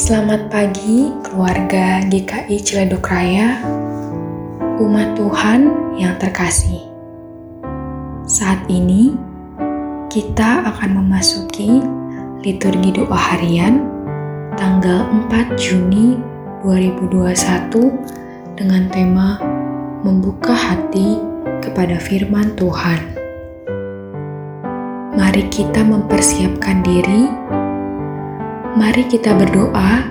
Selamat pagi keluarga GKI Ciledug Raya, umat Tuhan yang terkasih. Saat ini kita akan memasuki liturgi doa harian tanggal 4 Juni 2021 dengan tema membuka hati kepada firman Tuhan. Mari kita mempersiapkan diri Mari kita berdoa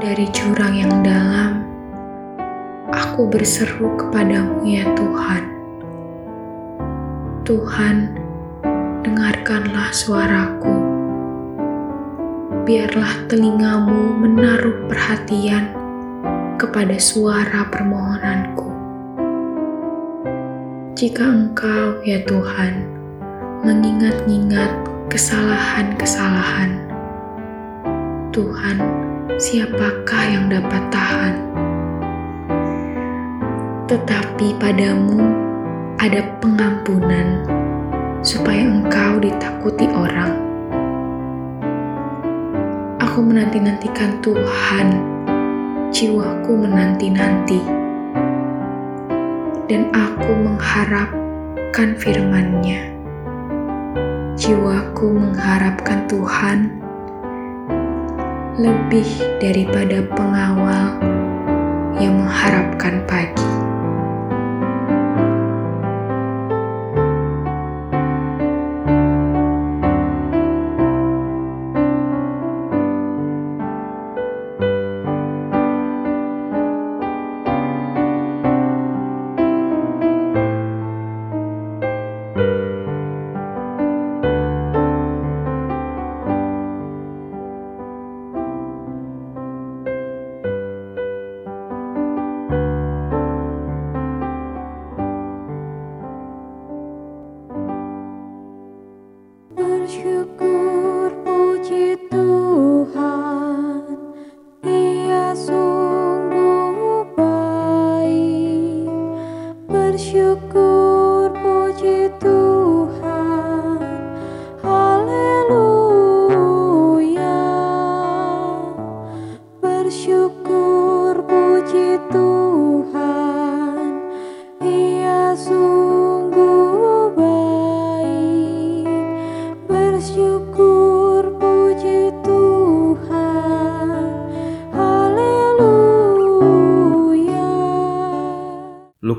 dari jurang yang dalam. Aku berseru kepadamu, ya Tuhan. Tuhan, dengarkanlah suaraku. Biarlah telingamu menaruh perhatian kepada suara permohonanku. Jika Engkau, ya Tuhan, mengingat-ingat kesalahan-kesalahan. Tuhan, siapakah yang dapat tahan? Tetapi padamu ada pengampunan, supaya engkau ditakuti orang. Aku menanti-nantikan Tuhan, jiwaku menanti-nanti, dan aku mengharapkan firman-Nya jiwaku mengharapkan Tuhan lebih daripada pengawal yang mengharapkan pagi.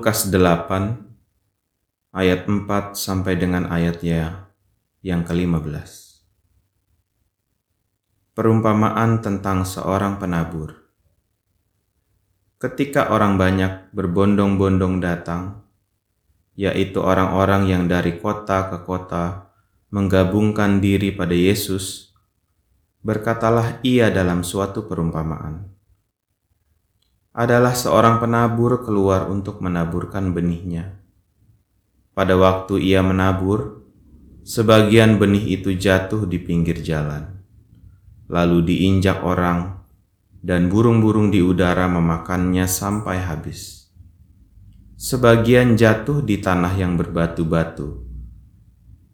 Lukas 8 ayat 4 sampai dengan ayat ya yang ke-15. Perumpamaan tentang seorang penabur. Ketika orang banyak berbondong-bondong datang, yaitu orang-orang yang dari kota ke kota menggabungkan diri pada Yesus, berkatalah ia dalam suatu perumpamaan adalah seorang penabur keluar untuk menaburkan benihnya. Pada waktu ia menabur, sebagian benih itu jatuh di pinggir jalan, lalu diinjak orang, dan burung-burung di udara memakannya sampai habis. Sebagian jatuh di tanah yang berbatu-batu,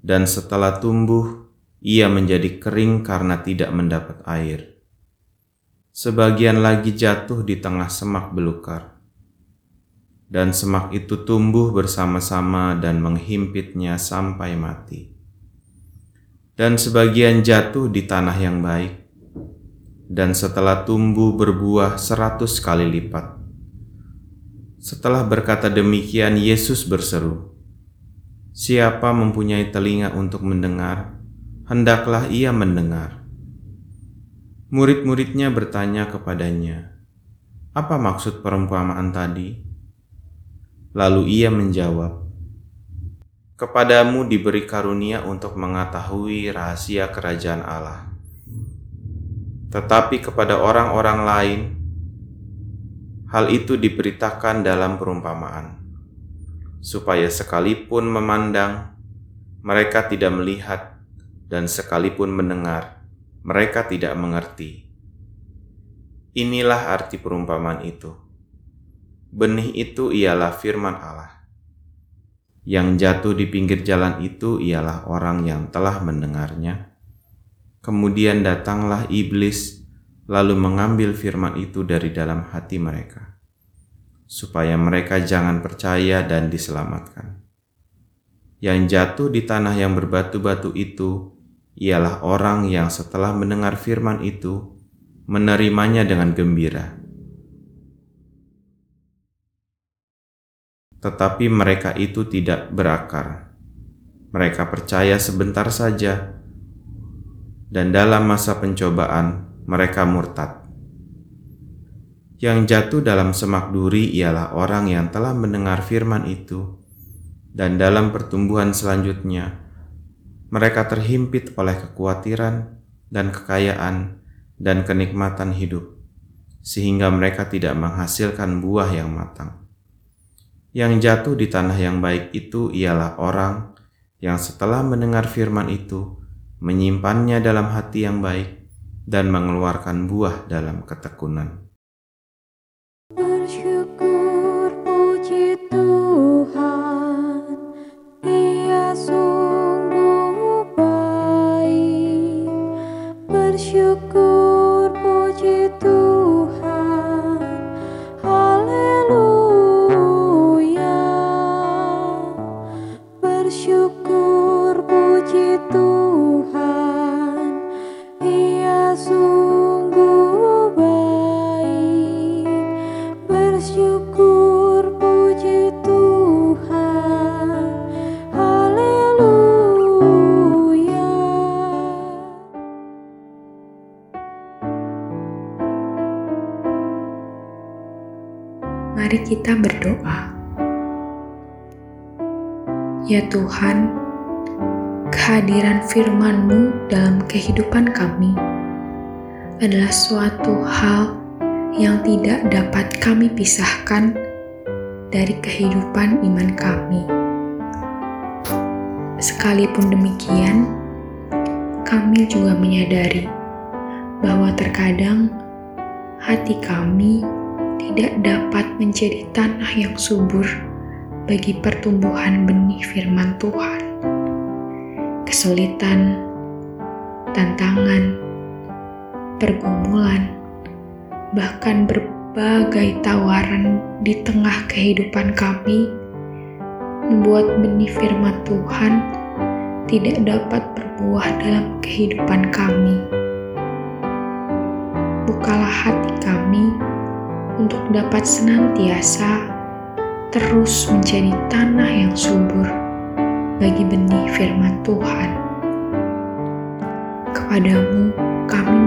dan setelah tumbuh, ia menjadi kering karena tidak mendapat air sebagian lagi jatuh di tengah semak belukar. Dan semak itu tumbuh bersama-sama dan menghimpitnya sampai mati. Dan sebagian jatuh di tanah yang baik, dan setelah tumbuh berbuah seratus kali lipat. Setelah berkata demikian, Yesus berseru, Siapa mempunyai telinga untuk mendengar, hendaklah ia mendengar. Murid-muridnya bertanya kepadanya, "Apa maksud perumpamaan tadi?" Lalu ia menjawab, "Kepadamu diberi karunia untuk mengetahui rahasia kerajaan Allah, tetapi kepada orang-orang lain hal itu diberitakan dalam perumpamaan, supaya sekalipun memandang, mereka tidak melihat, dan sekalipun mendengar." Mereka tidak mengerti. Inilah arti perumpamaan itu. Benih itu ialah firman Allah. Yang jatuh di pinggir jalan itu ialah orang yang telah mendengarnya. Kemudian datanglah iblis, lalu mengambil firman itu dari dalam hati mereka, supaya mereka jangan percaya dan diselamatkan. Yang jatuh di tanah yang berbatu-batu itu ialah orang yang setelah mendengar firman itu menerimanya dengan gembira. Tetapi mereka itu tidak berakar. Mereka percaya sebentar saja, dan dalam masa pencobaan mereka murtad. Yang jatuh dalam semak duri ialah orang yang telah mendengar firman itu, dan dalam pertumbuhan selanjutnya mereka terhimpit oleh kekhawatiran dan kekayaan dan kenikmatan hidup, sehingga mereka tidak menghasilkan buah yang matang. Yang jatuh di tanah yang baik itu ialah orang yang setelah mendengar firman itu menyimpannya dalam hati yang baik dan mengeluarkan buah dalam ketekunan. Bersyukur puji Tuhan, Ia sungguh baik. Bersyukur puji Tuhan, Haleluya. Mari kita berdoa. Ya Tuhan, kehadiran firman-Mu dalam kehidupan kami adalah suatu hal yang tidak dapat kami pisahkan dari kehidupan iman kami. Sekalipun demikian, kami juga menyadari bahwa terkadang hati kami tidak dapat menjadi tanah yang subur bagi pertumbuhan benih firman Tuhan. Kesulitan, tantangan, pergumulan, bahkan berbagai tawaran di tengah kehidupan kami membuat benih firman Tuhan tidak dapat berbuah dalam kehidupan kami. Bukalah hati kami untuk dapat senantiasa terus menjadi tanah yang subur bagi benih firman Tuhan. Kepadamu kami